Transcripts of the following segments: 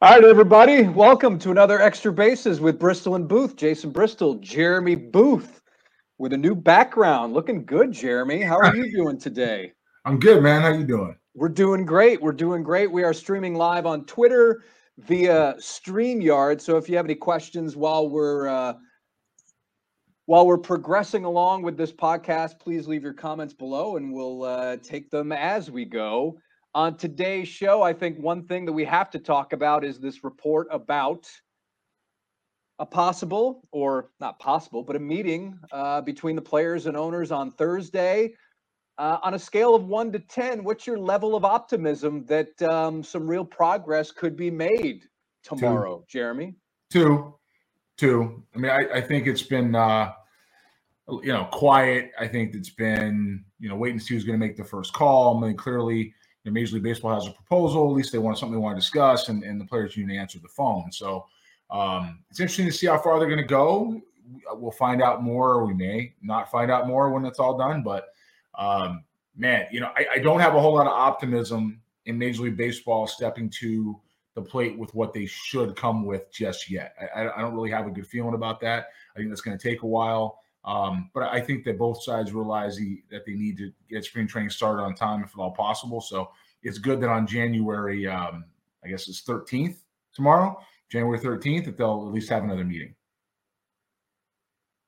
All right, everybody, welcome to another Extra Bases with Bristol and Booth. Jason Bristol, Jeremy Booth, with a new background. Looking good, Jeremy. How are you doing today? I'm good, man. How you doing? We're doing great. We're doing great. We are streaming live on Twitter via StreamYard. So if you have any questions while we're uh, while we're progressing along with this podcast, please leave your comments below, and we'll uh, take them as we go. On today's show, I think one thing that we have to talk about is this report about a possible, or not possible, but a meeting uh, between the players and owners on Thursday. Uh, on a scale of one to 10, what's your level of optimism that um, some real progress could be made tomorrow, Two. Jeremy? Two. Two. I mean, I, I think it's been, uh, you know, quiet. I think it's been, you know, waiting to see who's going to make the first call. I mean, clearly, know, Major League Baseball has a proposal. At least they want something they want to discuss, and, and the players need to answer the phone. So um, it's interesting to see how far they're going to go. We'll find out more, or we may not find out more when it's all done. But um, man, you know, I, I, don't have a whole lot of optimism in Major League Baseball stepping to the plate with what they should come with just yet. I, I don't really have a good feeling about that. I think that's going to take a while. Um, but I think that both sides realize that they need to get spring training started on time if at all possible. So it's good that on January, um, I guess it's 13th tomorrow, January 13th, that they'll at least have another meeting.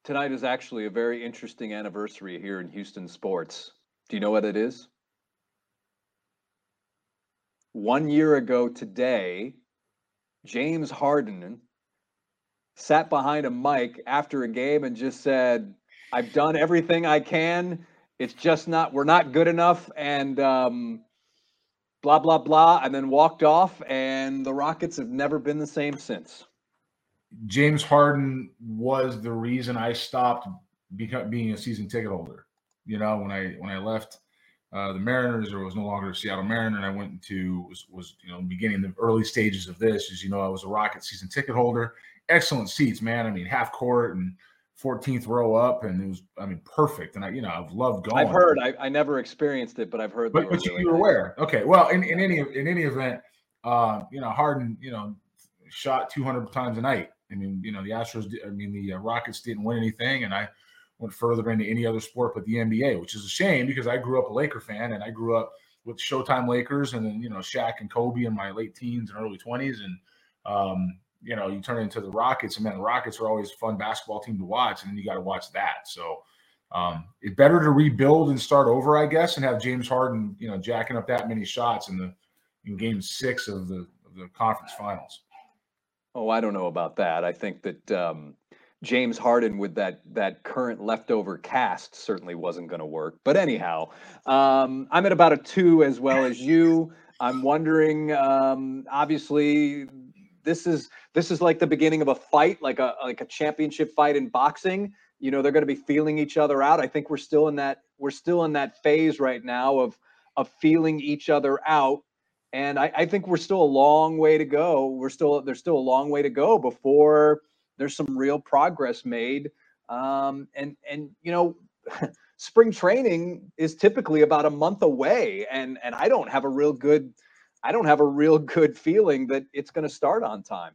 Tonight is actually a very interesting anniversary here in Houston sports. Do you know what it is? One year ago today, James Harden sat behind a mic after a game and just said, I've done everything I can. It's just not, we're not good enough. And um, blah, blah, blah. And then walked off. And the Rockets have never been the same since. James Harden was the reason I stopped being a season ticket holder. You know, when I when I left uh, the Mariners or was no longer a Seattle Mariner, and I went into was, was you know beginning the early stages of this. As you know, I was a Rocket season ticket holder, excellent seats, man. I mean, half court and 14th row up, and it was, I mean, perfect. And I, you know, I've loved going. I've heard. I, I never experienced it, but I've heard. But, but you, really you were aware. Okay. Well, in, in any in any event, uh, you know, Harden, you know, shot 200 times a night. I mean, you know, the Astros. I mean, the uh, Rockets didn't win anything, and I went further into any other sport but the NBA, which is a shame because I grew up a Laker fan, and I grew up with Showtime Lakers, and then you know, Shaq and Kobe in my late teens and early 20s, and um, you know, you turn into the Rockets, and man, the Rockets are always a fun basketball team to watch, and then you got to watch that. So um, it's better to rebuild and start over, I guess, and have James Harden, you know, jacking up that many shots in the in Game Six of the of the conference finals. Oh, I don't know about that. I think that um, James Harden with that that current leftover cast certainly wasn't going to work. But anyhow, um, I'm at about a two as well as you. I'm wondering. Um, obviously, this is this is like the beginning of a fight, like a like a championship fight in boxing. You know, they're going to be feeling each other out. I think we're still in that we're still in that phase right now of of feeling each other out. And I, I think we're still a long way to go. We're still there's still a long way to go before there's some real progress made. Um, and and you know, spring training is typically about a month away, and and I don't have a real good I don't have a real good feeling that it's going to start on time.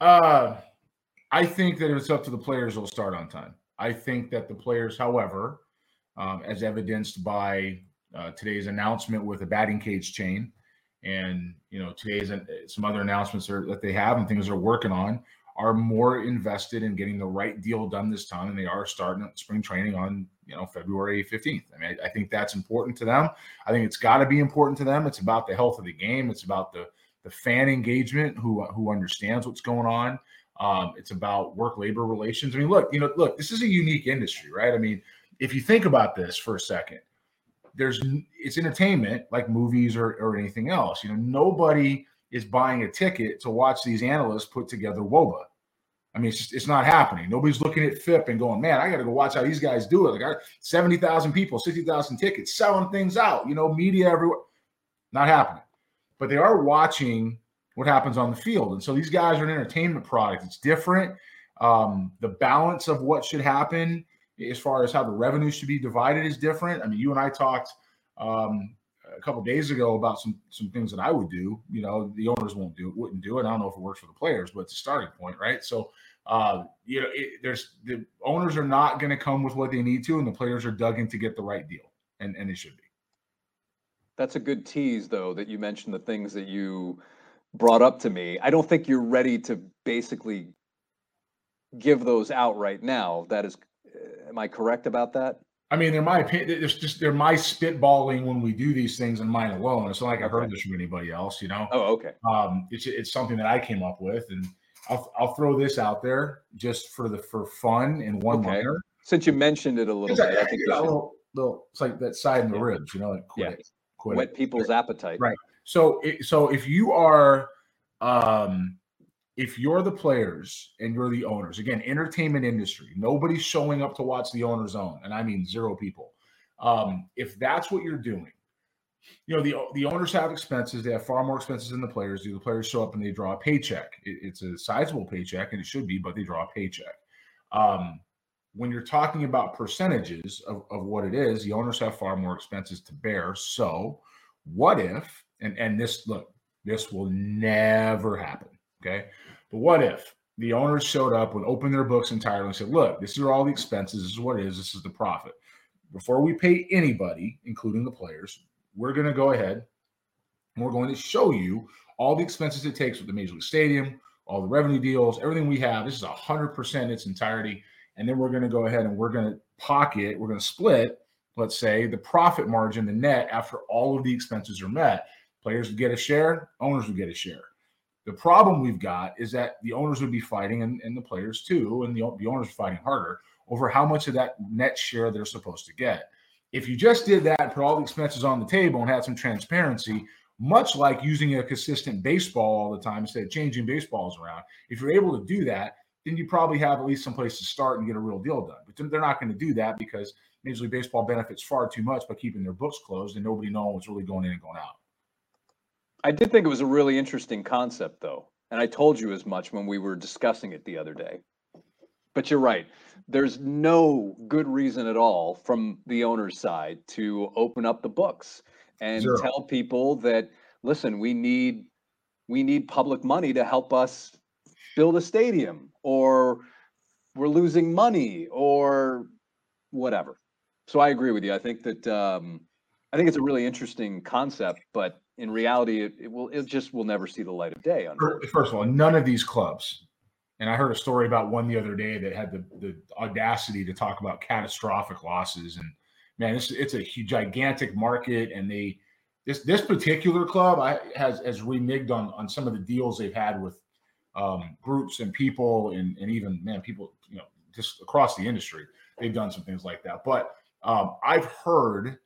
Uh, I think that it's up to the players, it'll start on time. I think that the players, however, um, as evidenced by uh, today's announcement with a batting cage chain, and you know today's uh, some other announcements are, that they have and things they're working on, are more invested in getting the right deal done this time, and they are starting spring training on you know February 15th. I mean, I, I think that's important to them. I think it's got to be important to them. It's about the health of the game. It's about the the fan engagement who who understands what's going on. Um, it's about work labor relations. I mean, look, you know, look, this is a unique industry, right? I mean, if you think about this for a second, there's it's entertainment like movies or, or anything else. You know, nobody is buying a ticket to watch these analysts put together WOBA. I mean, it's just it's not happening. Nobody's looking at FIP and going, man, I got to go watch how these guys do it. Like I, seventy thousand people, sixty thousand tickets, selling things out. You know, media everywhere. Not happening. But they are watching what happens on the field, and so these guys are an entertainment product. It's different. Um, the balance of what should happen as far as how the revenue should be divided is different. I mean, you and I talked um, a couple days ago about some some things that I would do. You know, the owners won't do it, wouldn't do it. I don't know if it works for the players, but it's a starting point, right? So, uh, you know, it, there's the owners are not going to come with what they need to, and the players are dug in to get the right deal, and and they should be. That's a good tease, though, that you mentioned the things that you brought up to me. I don't think you're ready to basically give those out right now. That is, uh, am I correct about that? I mean, they're my opinion. It's just they're my spitballing when we do these things and mine alone. It's not like I heard this from anybody else, you know. Oh, okay. Um, it's it's something that I came up with, and I'll I'll throw this out there just for the for fun and one okay. liner. Since you mentioned it a little bit, I, I think a little, little, it's like that side in the yeah. ribs, you know, like quit yeah. it, quit whet it. people's appetite. Right. So, it, so if you are, um, if you're the players and you're the owners, again, entertainment industry, nobody's showing up to watch the owners own, and I mean zero people. Um, if that's what you're doing, you know the the owners have expenses. They have far more expenses than the players do. The players show up and they draw a paycheck. It, it's a sizable paycheck, and it should be, but they draw a paycheck. Um, when you're talking about percentages of, of what it is, the owners have far more expenses to bear. So, what if? And and this look, this will never happen. Okay. But what if the owners showed up and opened their books entirely and said, look, this is all the expenses. This is what it is. This is the profit. Before we pay anybody, including the players, we're going to go ahead and we're going to show you all the expenses it takes with the Major League Stadium, all the revenue deals, everything we have. This is 100% its entirety. And then we're going to go ahead and we're going to pocket, we're going to split, let's say, the profit margin, the net after all of the expenses are met. Players would get a share, owners would get a share. The problem we've got is that the owners would be fighting, and, and the players too, and the, the owners are fighting harder over how much of that net share they're supposed to get. If you just did that put all the expenses on the table and had some transparency, much like using a consistent baseball all the time instead of changing baseballs around, if you're able to do that, then you probably have at least some place to start and get a real deal done. But they're not going to do that because Major League Baseball benefits far too much by keeping their books closed and nobody knowing what's really going in and going out. I did think it was a really interesting concept, though. And I told you as much when we were discussing it the other day. But you're right. There's no good reason at all from the owner's side to open up the books and Zero. tell people that listen, we need we need public money to help us build a stadium or we're losing money or whatever. So I agree with you. I think that um, I think it's a really interesting concept, but in reality, it, it will it just will never see the light of day. First of all, none of these clubs, and I heard a story about one the other day that had the, the audacity to talk about catastrophic losses. And man, it's it's a huge, gigantic market, and they this this particular club I, has has reneged on on some of the deals they've had with um, groups and people, and and even man, people you know just across the industry, they've done some things like that. But um, I've heard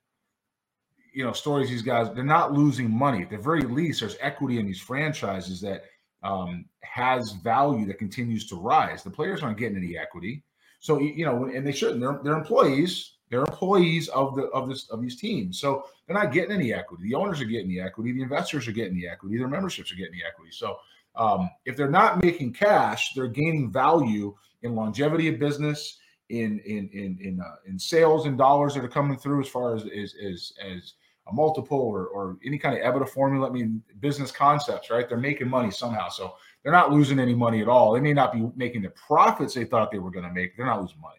you know stories these guys they're not losing money. At the very least there's equity in these franchises that um, has value that continues to rise. The players aren't getting any equity. So you know and they shouldn't. They're, they're employees. They're employees of the of this of these teams. So they're not getting any equity. The owners are getting the equity. The investors are getting the equity. Their memberships are getting the equity. So um, if they're not making cash they're gaining value in longevity of business in in in in, uh, in sales and dollars that are coming through as far as as as, as a multiple or, or any kind of EBITDA formula. I mean, business concepts, right? They're making money somehow. So they're not losing any money at all. They may not be making the profits they thought they were going to make. They're not losing money.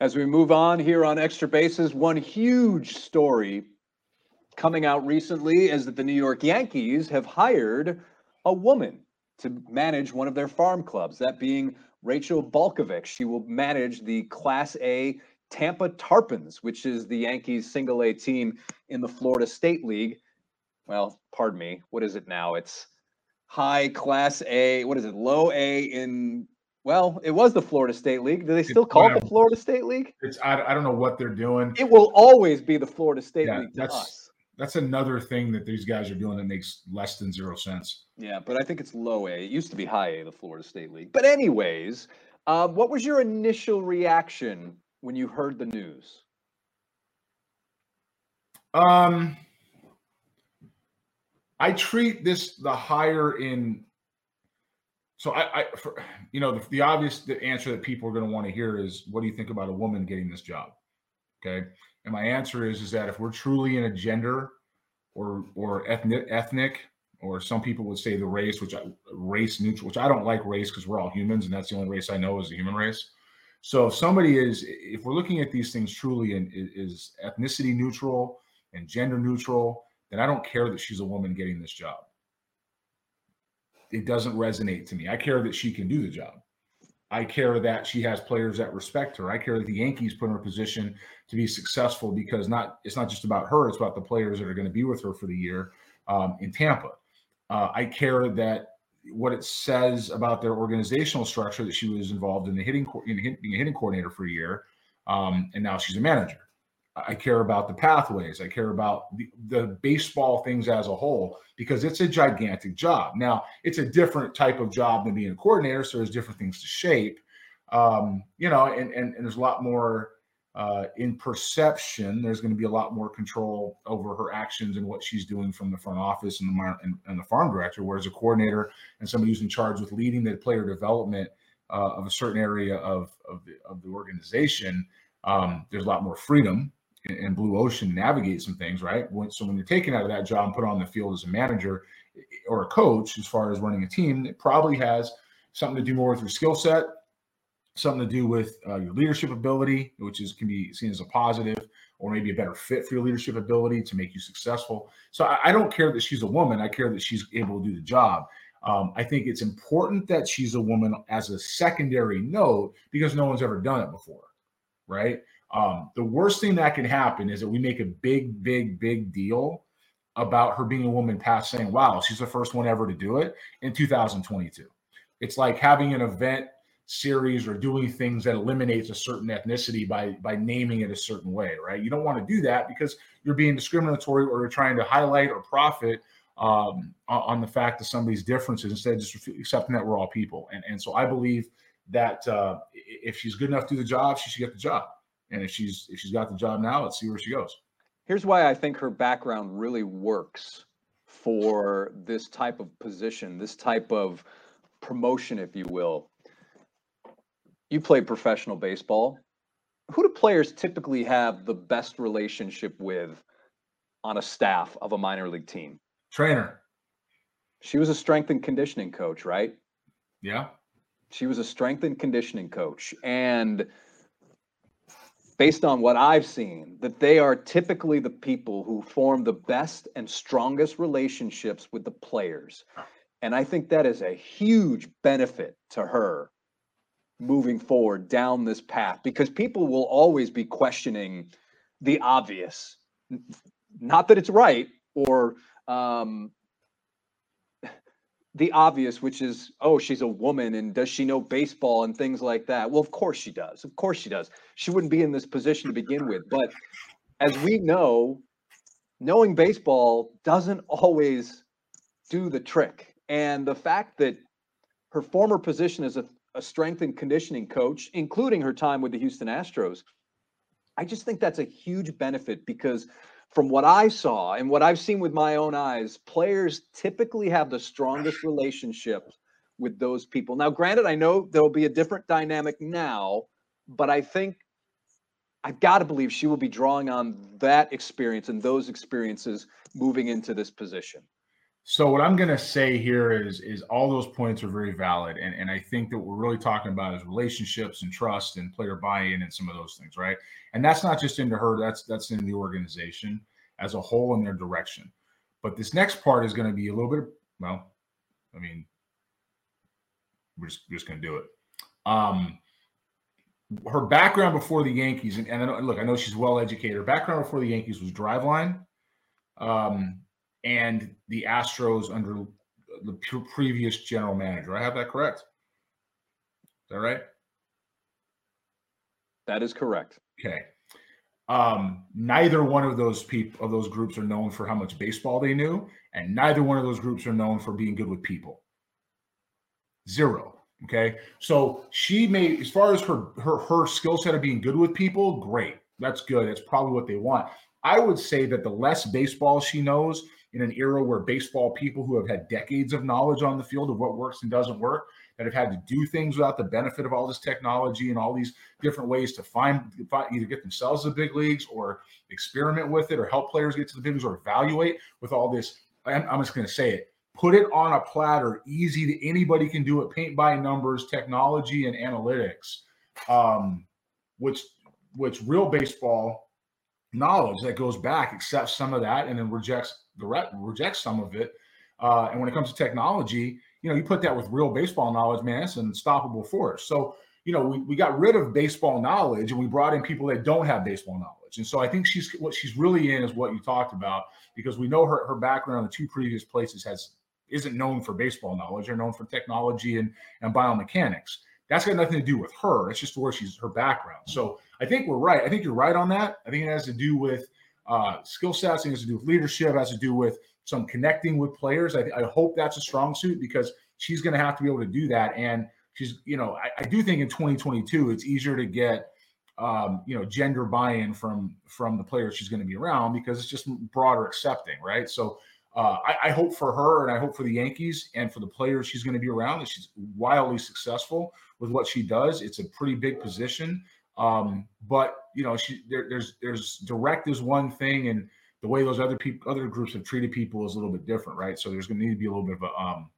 As we move on here on Extra Bases, one huge story coming out recently is that the New York Yankees have hired a woman to manage one of their farm clubs, that being Rachel Balkovec. She will manage the Class A Tampa Tarpons, which is the Yankees single A team in the Florida State League. Well, pardon me. What is it now? It's high class A. What is it? Low A in well, it was the Florida State League. Do they still it's, call it the Florida State League? It's I, I don't know what they're doing. It will always be the Florida State yeah, League that's, us. That's another thing that these guys are doing that makes less than zero sense. Yeah, but I think it's low A. It used to be high A, the Florida State League. But anyways, uh, what was your initial reaction when you heard the news? Um, I treat this the higher in. So I, I for, you know, the, the obvious the answer that people are going to want to hear is, what do you think about a woman getting this job? Okay, And my answer is is that if we're truly in a gender or or ethnic ethnic or some people would say the race, which I, race neutral, which I don't like race because we're all humans and that's the only race I know is the human race. So if somebody is, if we're looking at these things truly and is ethnicity neutral and gender neutral, then I don't care that she's a woman getting this job. It doesn't resonate to me. I care that she can do the job. I care that she has players that respect her. I care that the Yankees put her in a position to be successful because not it's not just about her; it's about the players that are going to be with her for the year um, in Tampa. Uh, I care that what it says about their organizational structure that she was involved in the hitting, in being a hitting coordinator for a year, um, and now she's a manager. I care about the pathways. I care about the, the, baseball things as a whole because it's a gigantic job. Now, it's a different type of job than being a coordinator, so there's different things to shape. Um, you know, and, and, and there's a lot more uh, in perception. There's going to be a lot more control over her actions and what she's doing from the front office and the and, and the farm director. Whereas a coordinator and somebody who's in charge with leading the player development uh, of a certain area of of the, of the organization, um, there's a lot more freedom and blue ocean navigate some things, right? When, so when you're taken out of that job and put on the field as a manager or a coach, as far as running a team, it probably has something to do more with your skill set, something to do with uh, your leadership ability, which is can be seen as a positive, or maybe a better fit for your leadership ability to make you successful. So I, I don't care that she's a woman. I care that she's able to do the job. Um, I think it's important that she's a woman as a secondary note because no one's ever done it before, right? Um, the worst thing that can happen is that we make a big, big, big deal about her being a woman past saying, wow, she's the first one ever to do it in 2022. It's like having an event series or doing things that eliminates a certain ethnicity by by naming it a certain way, right? You don't want to do that because you're being discriminatory or you're trying to highlight or profit um, on the fact of somebody's differences instead of just accepting that we're all people. And and so I believe that uh, if she's good enough to do the job, she should get the job. And if she's if she's got the job now, let's see where she goes. Here's why I think her background really works for this type of position, this type of promotion, if you will. You played professional baseball. Who do players typically have the best relationship with on a staff of a minor league team? Trainer. She was a strength and conditioning coach, right? Yeah. She was a strength and conditioning coach. And based on what I've seen, that they are typically the people who form the best and strongest relationships with the players. And I think that is a huge benefit to her moving forward down this path because people will always be questioning the obvious. Not that it's right or um, the obvious, which is, oh, she's a woman and does she know baseball and things like that? Well, of course she does. Of course she does. She wouldn't be in this position to begin with. But as we know, knowing baseball doesn't always do the trick. And the fact that her former position as a, a strength and conditioning coach, including her time with the Houston Astros, I just think that's a huge benefit because from what I saw and what I've seen with my own eyes, players typically have the strongest relationships with those people. Now, granted, I know there'll be a different dynamic now, but I think I've got to believe she will be drawing on that experience and those experiences moving into this position. So what I'm going to say here is is all those points are very valid, and and I think that what we're really talking about is relationships and trust and player buy-in and some of those things, right? And that's not just into her; that's that's in the organization as a whole in their direction. But this next part is going to be a little bit, well, I mean, we're just, just going to do it. Um, her background before the Yankees, and, and I know, look, I know she's well educated. Her background before the Yankees was driveline. Um, and the Astros under the previous general manager. I have that correct. Is that right? That is correct. Okay. Um, neither one of those people of those groups are known for how much baseball they knew, and neither one of those groups are known for being good with people. Zero. Okay. So she made as far as her her her skill set of being good with people, great. That's good. That's probably what they want. I would say that the less baseball she knows, in an era where baseball people who have had decades of knowledge on the field of what works and doesn't work, that have had to do things without the benefit of all this technology and all these different ways to find, either get themselves to the big leagues or experiment with it or help players get to the big leagues or evaluate with all this. I'm, I'm just going to say it. Put it on a platter, easy to anybody can do it. Paint by numbers, technology, and analytics, um, which which real baseball knowledge that goes back accepts some of that and then rejects re- rejects some of it. Uh, and when it comes to technology, you know, you put that with real baseball knowledge, man, it's an unstoppable force. So, you know, we, we got rid of baseball knowledge and we brought in people that don't have baseball knowledge. And so I think she's what she's really in is what you talked about because we know her her background in the two previous places has isn't known for baseball knowledge. They're known for technology and and biomechanics. That's got nothing to do with her. It's just where she's her background. So I think we're right. I think you're right on that. I think it has to do with uh, skill sets. Has to do with leadership. Has to do with some connecting with players. I, I hope that's a strong suit because she's going to have to be able to do that. And she's, you know, I, I do think in 2022 it's easier to get, um, you know, gender buy-in from from the players she's going to be around because it's just broader accepting, right? So uh, I, I, hope for her and I hope for the Yankees and for the players she's going to be around that she's wildly successful with what she does. It's a pretty big position. Um, but you know, she there, there's there's direct is one thing, and the way those other people other groups have treated people is a little bit different, right? So there's going to need to be a little bit of a um,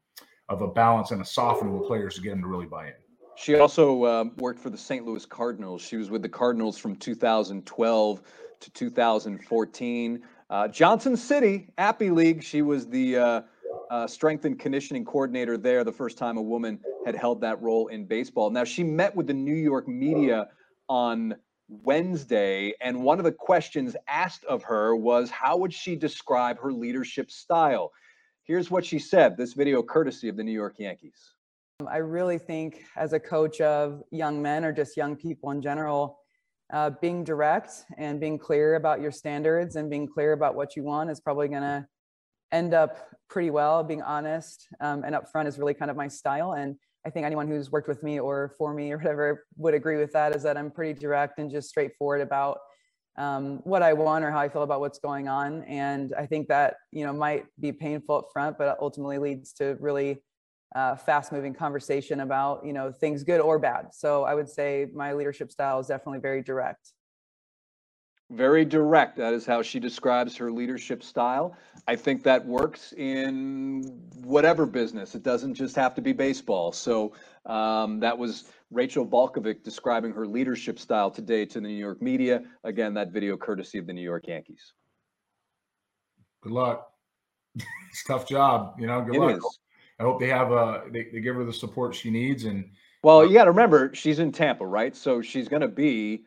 of a balance and a softening with players to get them to really buy in. She also um, worked for the St. Louis Cardinals. She was with the Cardinals from 2012 to 2014. Uh, Johnson City, Appy League. She was the uh, uh, strength and conditioning coordinator there. The first time a woman had held that role in baseball. Now she met with the New York media on Wednesday, and one of the questions asked of her was how would she describe her leadership style? Here's what she said. This video, courtesy of the New York Yankees. I really think, as a coach of young men or just young people in general, uh, being direct and being clear about your standards and being clear about what you want is probably going to end up pretty well. Being honest um, and upfront is really kind of my style. And I think anyone who's worked with me or for me or whatever would agree with that is that I'm pretty direct and just straightforward about um, what I want or how I feel about what's going on. And I think that, you know, might be painful up front, but ultimately leads to really uh, fast moving conversation about, you know, things good or bad. So I would say my leadership style is definitely very direct. Very direct. That is how she describes her leadership style. I think that works in whatever business. It doesn't just have to be baseball. So um, that was Rachel Balkovec describing her leadership style today to the New York media. Again, that video courtesy of the New York Yankees. Good luck. it's tough job, you know. Good it luck. Is. I hope they have a they, they give her the support she needs and. Well, you got to remember she's in Tampa, right? So she's going to be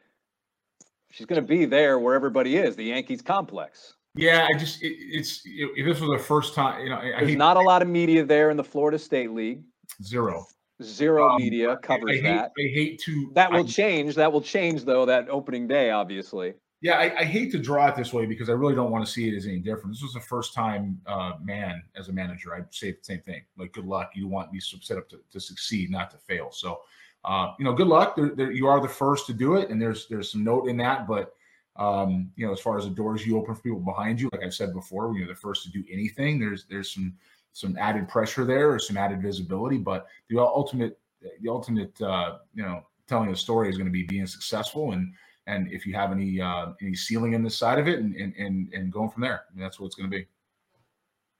she's going to be there where everybody is, the Yankees complex. Yeah, I just it, it's if this was the first time, you know, I there's hate, not a lot of media there in the Florida State League. Zero. Zero um, media covers I, I that. I hate to. That will change. That will change though. That opening day, obviously. Yeah, I, I, hate to draw it this way because I really don't want to see it as any different. This was the first time, uh, man, as a manager, I'd say the same thing. Like, good luck. You want me set up to, to succeed, not to fail. So, uh, you know, good luck. You are the first to do it, and there's there's some note in that. But um, you know, as far as the doors you open for people behind you, like I've said before, when you're the first to do anything, there's there's some some added pressure there or some added visibility. But the ultimate the ultimate uh, you know telling a story is going to be being successful and and if you have any uh, any ceiling in the side of it and and and, and going from there, I mean, that's what it's going to be.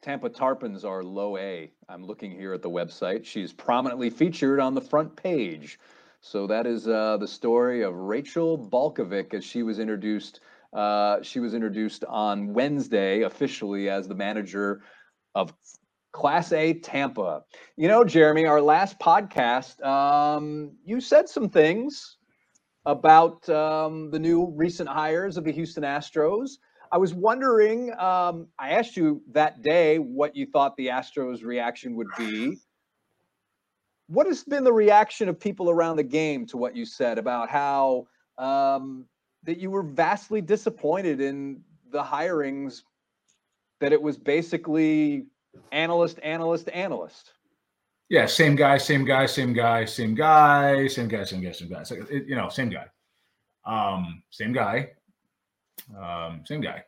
Tampa Tarpons are low A. I'm looking here at the website. She's prominently featured on the front page. So that is uh, the story of Rachel Balkovec as she was introduced. Uh, she was introduced on Wednesday officially as the manager of Class A Tampa. You know, Jeremy, our last podcast, um, you said some things about um, the new recent hires of the Houston Astros. I was wondering, um, I asked you that day what you thought the Astros' reaction would be. What has been the reaction of people around the game to what you said about how um, that you were vastly disappointed in the hirings, that it was basically analyst, analyst, analyst? Yeah, same guy, same guy, same guy, same guy, same guy, same guy, same guy. So, it, you know, same guy, um, same guy, um, same guy.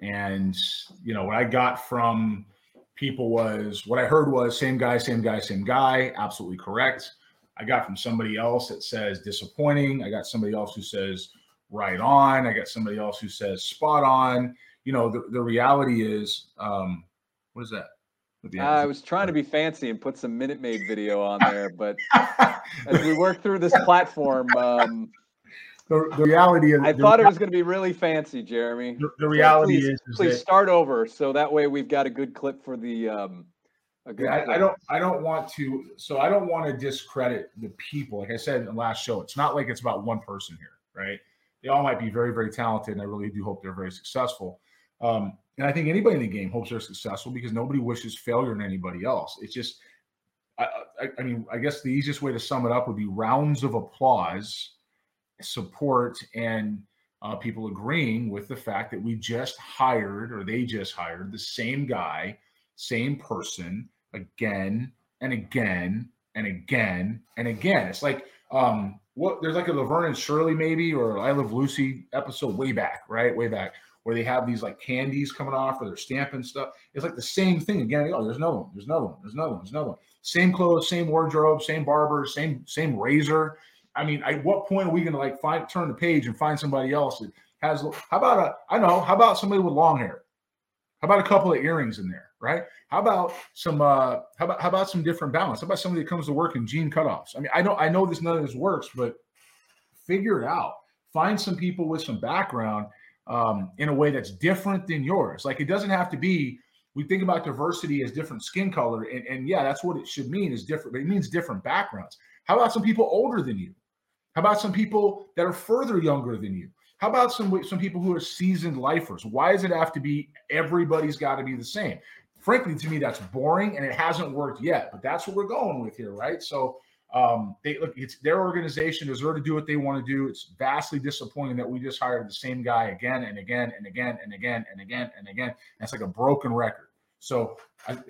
And you know what I got from people was what I heard was same guy, same guy, same guy. Absolutely correct. I got from somebody else that says disappointing. I got somebody else who says right on. I got somebody else who says spot on. You know, the, the reality is, um, what is that? I was trying to be fancy and put some Minute Maid video on there, but as we work through this platform, um, the, the reality is, I thought it was going to be really fancy, Jeremy. The, the reality so please, is, is, please that, start over so that way we've got a good clip for the. Um, a good I. I don't, I don't want to. So I don't want to discredit the people. Like I said in the last show, it's not like it's about one person here, right? They all might be very, very talented, and I really do hope they're very successful. Um, and I think anybody in the game hopes they're successful because nobody wishes failure on anybody else. It's just, I, I, I mean, I guess the easiest way to sum it up would be rounds of applause, support, and uh, people agreeing with the fact that we just hired or they just hired the same guy, same person again and again and again and again. It's like um, what there's like a Laverne and Shirley maybe or I Love Lucy episode way back, right? Way back where they have these like candies coming off or they're stamping stuff. It's like the same thing again. Oh, there's another one. There's another one. There's another one. There's another one. Same clothes, same wardrobe, same barber, same same razor. I mean, at what point are we going to like find turn the page and find somebody else that has? How about a? I know. How about somebody with long hair? How about a couple of earrings in there, right? How about some? uh How about how about some different balance? How about somebody that comes to work in jean cutoffs? I mean, I know I know this none of this works, but figure it out. Find some people with some background um, in a way that's different than yours. Like it doesn't have to be. We think about diversity as different skin color, and, and yeah, that's what it should mean is different, but it means different backgrounds. How about some people older than you? How about some people that are further younger than you? How about some some people who are seasoned lifers? Why does it have to be everybody's got to be the same? Frankly, to me, that's boring and it hasn't worked yet. But that's what we're going with here, right? So um, they look, it's their organization deserve to do what they want to do. It's vastly disappointing that we just hired the same guy again and again and again and again and again and again. It's like a broken record. So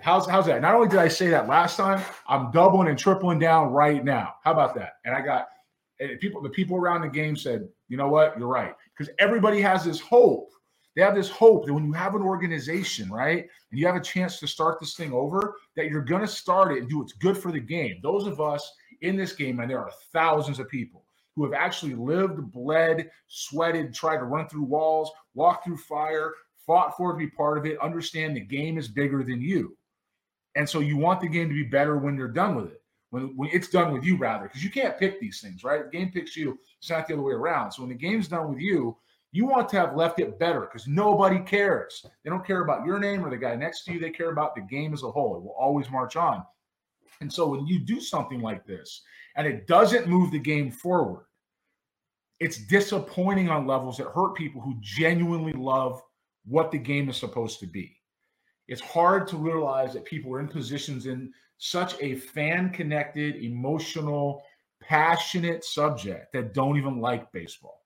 how's how's that? Not only did I say that last time, I'm doubling and tripling down right now. How about that? And I got and people, the people around the game said, you know what, you're right, because everybody has this hope. They have this hope that when you have an organization, right, and you have a chance to start this thing over, that you're going to start it and do what's good for the game. Those of us in this game, and there are thousands of people who have actually lived, bled, sweated, tried to run through walls, walk through fire, fought for to be part of it, understand the game is bigger than you. And so you want the game to be better when you're done with it. When, when it's done with you, rather, because you can't pick these things, right? The game picks you. It's not the other way around. So when the game's done with you, you want to have left it better because nobody cares. They don't care about your name or the guy next to you. They care about the game as a whole. It will always march on. And so when you do something like this and it doesn't move the game forward, it's disappointing on levels that hurt people who genuinely love what the game is supposed to be. It's hard to realize that people are in positions in such a fan connected, emotional, passionate subject that don't even like baseball.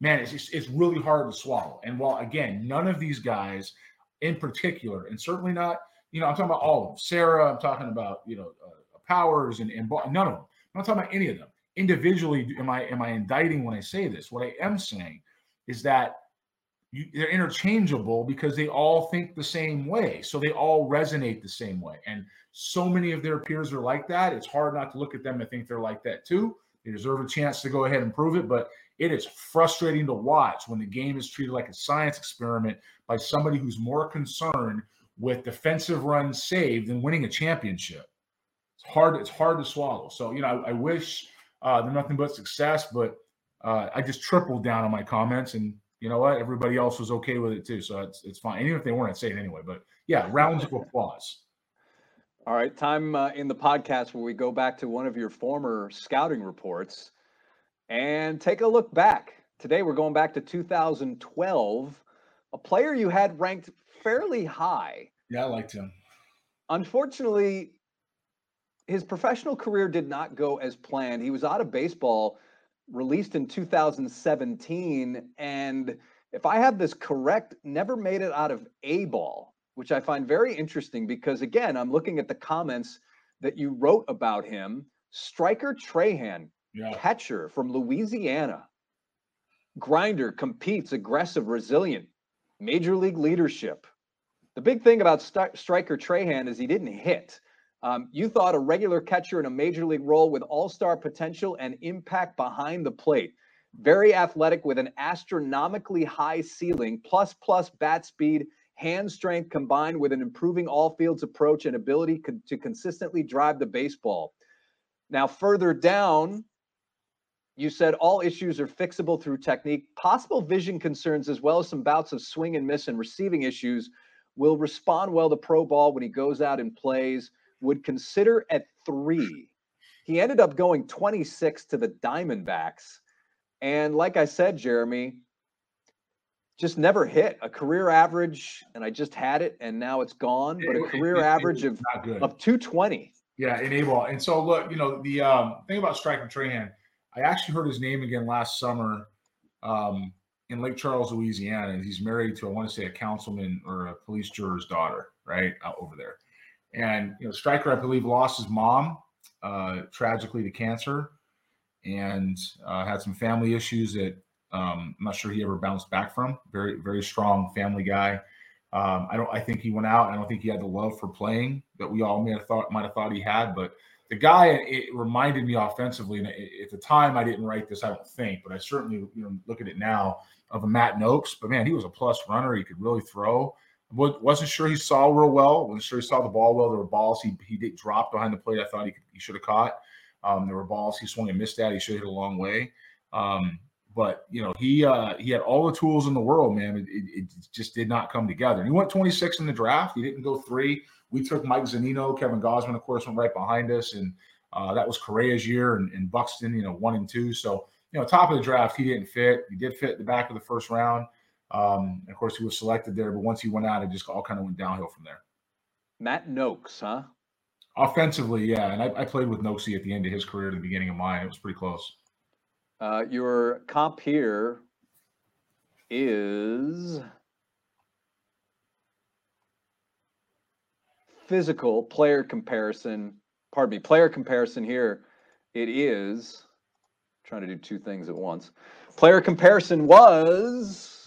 Man, it's, it's really hard to swallow. And while, again, none of these guys in particular, and certainly not you know, I'm talking about all of them. Sarah, I'm talking about, you know, uh, Powers and, and none of them. I'm not talking about any of them. Individually, am I am I indicting when I say this? What I am saying is that you, they're interchangeable because they all think the same way. So they all resonate the same way. And so many of their peers are like that. It's hard not to look at them and think they're like that too. They deserve a chance to go ahead and prove it. But it is frustrating to watch when the game is treated like a science experiment by somebody who's more concerned with defensive runs saved than winning a championship. It's hard. It's hard to swallow. So you know, I, I wish uh, they're nothing but success, but uh, I just tripled down on my comments, and you know what? Everybody else was okay with it too, so it's it's fine. even if they weren't, I'd say it anyway. But yeah, rounds of applause. All right, time uh, in the podcast where we go back to one of your former scouting reports and take a look back. Today we're going back to 2012. A player you had ranked fairly high. Yeah, I liked him. Unfortunately, his professional career did not go as planned. He was out of baseball, released in 2017, and if I have this correct, never made it out of A ball, which I find very interesting because again, I'm looking at the comments that you wrote about him. Stryker Trahan, yeah. catcher from Louisiana. Grinder competes, aggressive, resilient, major league leadership. The big thing about st- Stryker Trahan is he didn't hit. Um, you thought a regular catcher in a major league role with all star potential and impact behind the plate. Very athletic with an astronomically high ceiling, plus plus bat speed, hand strength combined with an improving all fields approach and ability to consistently drive the baseball. Now, further down, you said all issues are fixable through technique. Possible vision concerns, as well as some bouts of swing and miss and receiving issues, will respond well to pro ball when he goes out and plays. Would consider at three. He ended up going 26 to the Diamondbacks. And like I said, Jeremy, just never hit a career average. And I just had it, and now it's gone. But a career it- it average of, of 220. Yeah, in A ball. And so look, you know, the um, thing about Stryker Trahan, I actually heard his name again last summer um, in Lake Charles, Louisiana. And he's married to, I want to say, a councilman or a police juror's daughter, right? Out over there. And, you know, Stryker, I believe, lost his mom uh, tragically to cancer and uh, had some family issues that um, I'm not sure he ever bounced back from. Very, very strong family guy. Um, I don't. I think he went out. I don't think he had the love for playing that we all may have thought might have thought he had. But the guy, it reminded me offensively. And at the time, I didn't write this. I don't think, but I certainly, you know, look at it now of a Matt Nokes. But man, he was a plus runner. He could really throw. Wasn't sure he saw real well. wasn't sure he saw the ball well. There were balls he he did drop behind the plate. I thought he he should have caught. Um, there were balls he swung and missed at. He should have hit a long way. Um, but you know he uh, he had all the tools in the world, man. It, it, it, just did not come together. And he went 26 in the draft. He didn't go three. We took Mike Zunino, Kevin Gausman, of course, went right behind us, and uh, that was Correa's year, and, and, Buxton, you know, one and two. So you know, top of the draft, he didn't fit. He did fit the back of the first round. Um, of course, he was selected there, but once he went out, it just all kind of went downhill from there. Matt Nokes, huh? Offensively, yeah, and I, I played with Nokesy at the end of his career, the beginning of mine. It was pretty close. Uh, your comp here is physical player comparison. Pardon me, player comparison here. It is trying to do two things at once. Player comparison was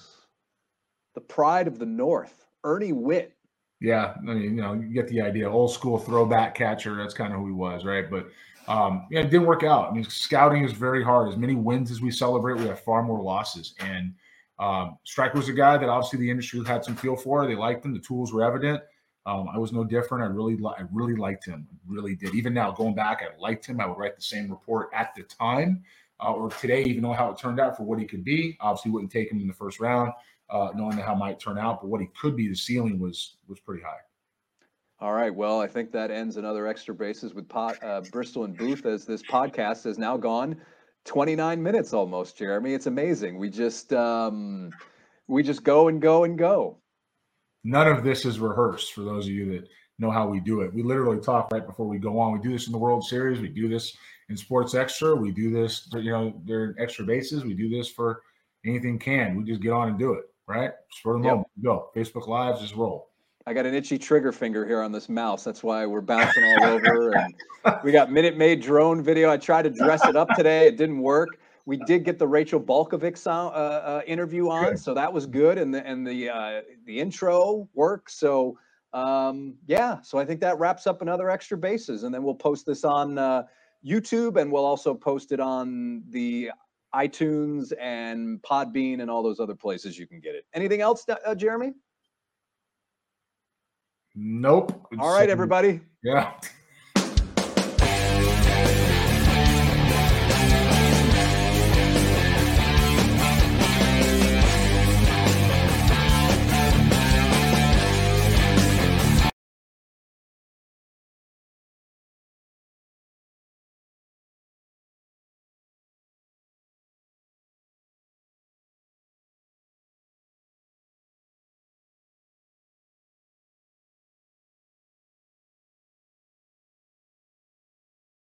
the pride of the North, Ernie Whitt. Yeah, I mean, you know, you get the idea. Old school throwback catcher. That's kind of who he was, right? But um, yeah, it didn't work out. I mean, scouting is very hard. As many wins as we celebrate, we have far more losses. And um, Stryker was a guy that obviously the industry had some feel for. They liked him. The tools were evident. Um, I was no different. I really, li- I really liked him. I really did. Even now, going back, I liked him. I would write the same report at the time uh, or today, even though how it turned out for what he could be. Obviously, wouldn't take him in the first round, uh, knowing how it might turn out. But what he could be, the ceiling was was pretty high. All right. Well, I think that ends another extra bases with pot, uh, Bristol and Booth as this podcast has now gone 29 minutes almost, Jeremy. It's amazing. We just um, we just go and go and go. None of this is rehearsed for those of you that know how we do it. We literally talk right before we go on. We do this in the World Series. We do this in Sports Extra. We do this, you know, during extra bases. We do this for anything can. We just get on and do it, right? Just for the Yep. moment. Go. Facebook Lives, just roll. I got an itchy trigger finger here on this mouse. That's why we're bouncing all over. And we got Minute Maid drone video. I tried to dress it up today. It didn't work. We did get the Rachel Balkovec sound, uh, uh, interview on, Good. so that was good, and the and the uh, the intro worked. So um, yeah, so I think that wraps up another extra bases, and then we'll post this on uh, YouTube, and we'll also post it on the iTunes and Podbean and all those other places you can get it. Anything else, uh, Jeremy? Nope. All right, everybody. Yeah.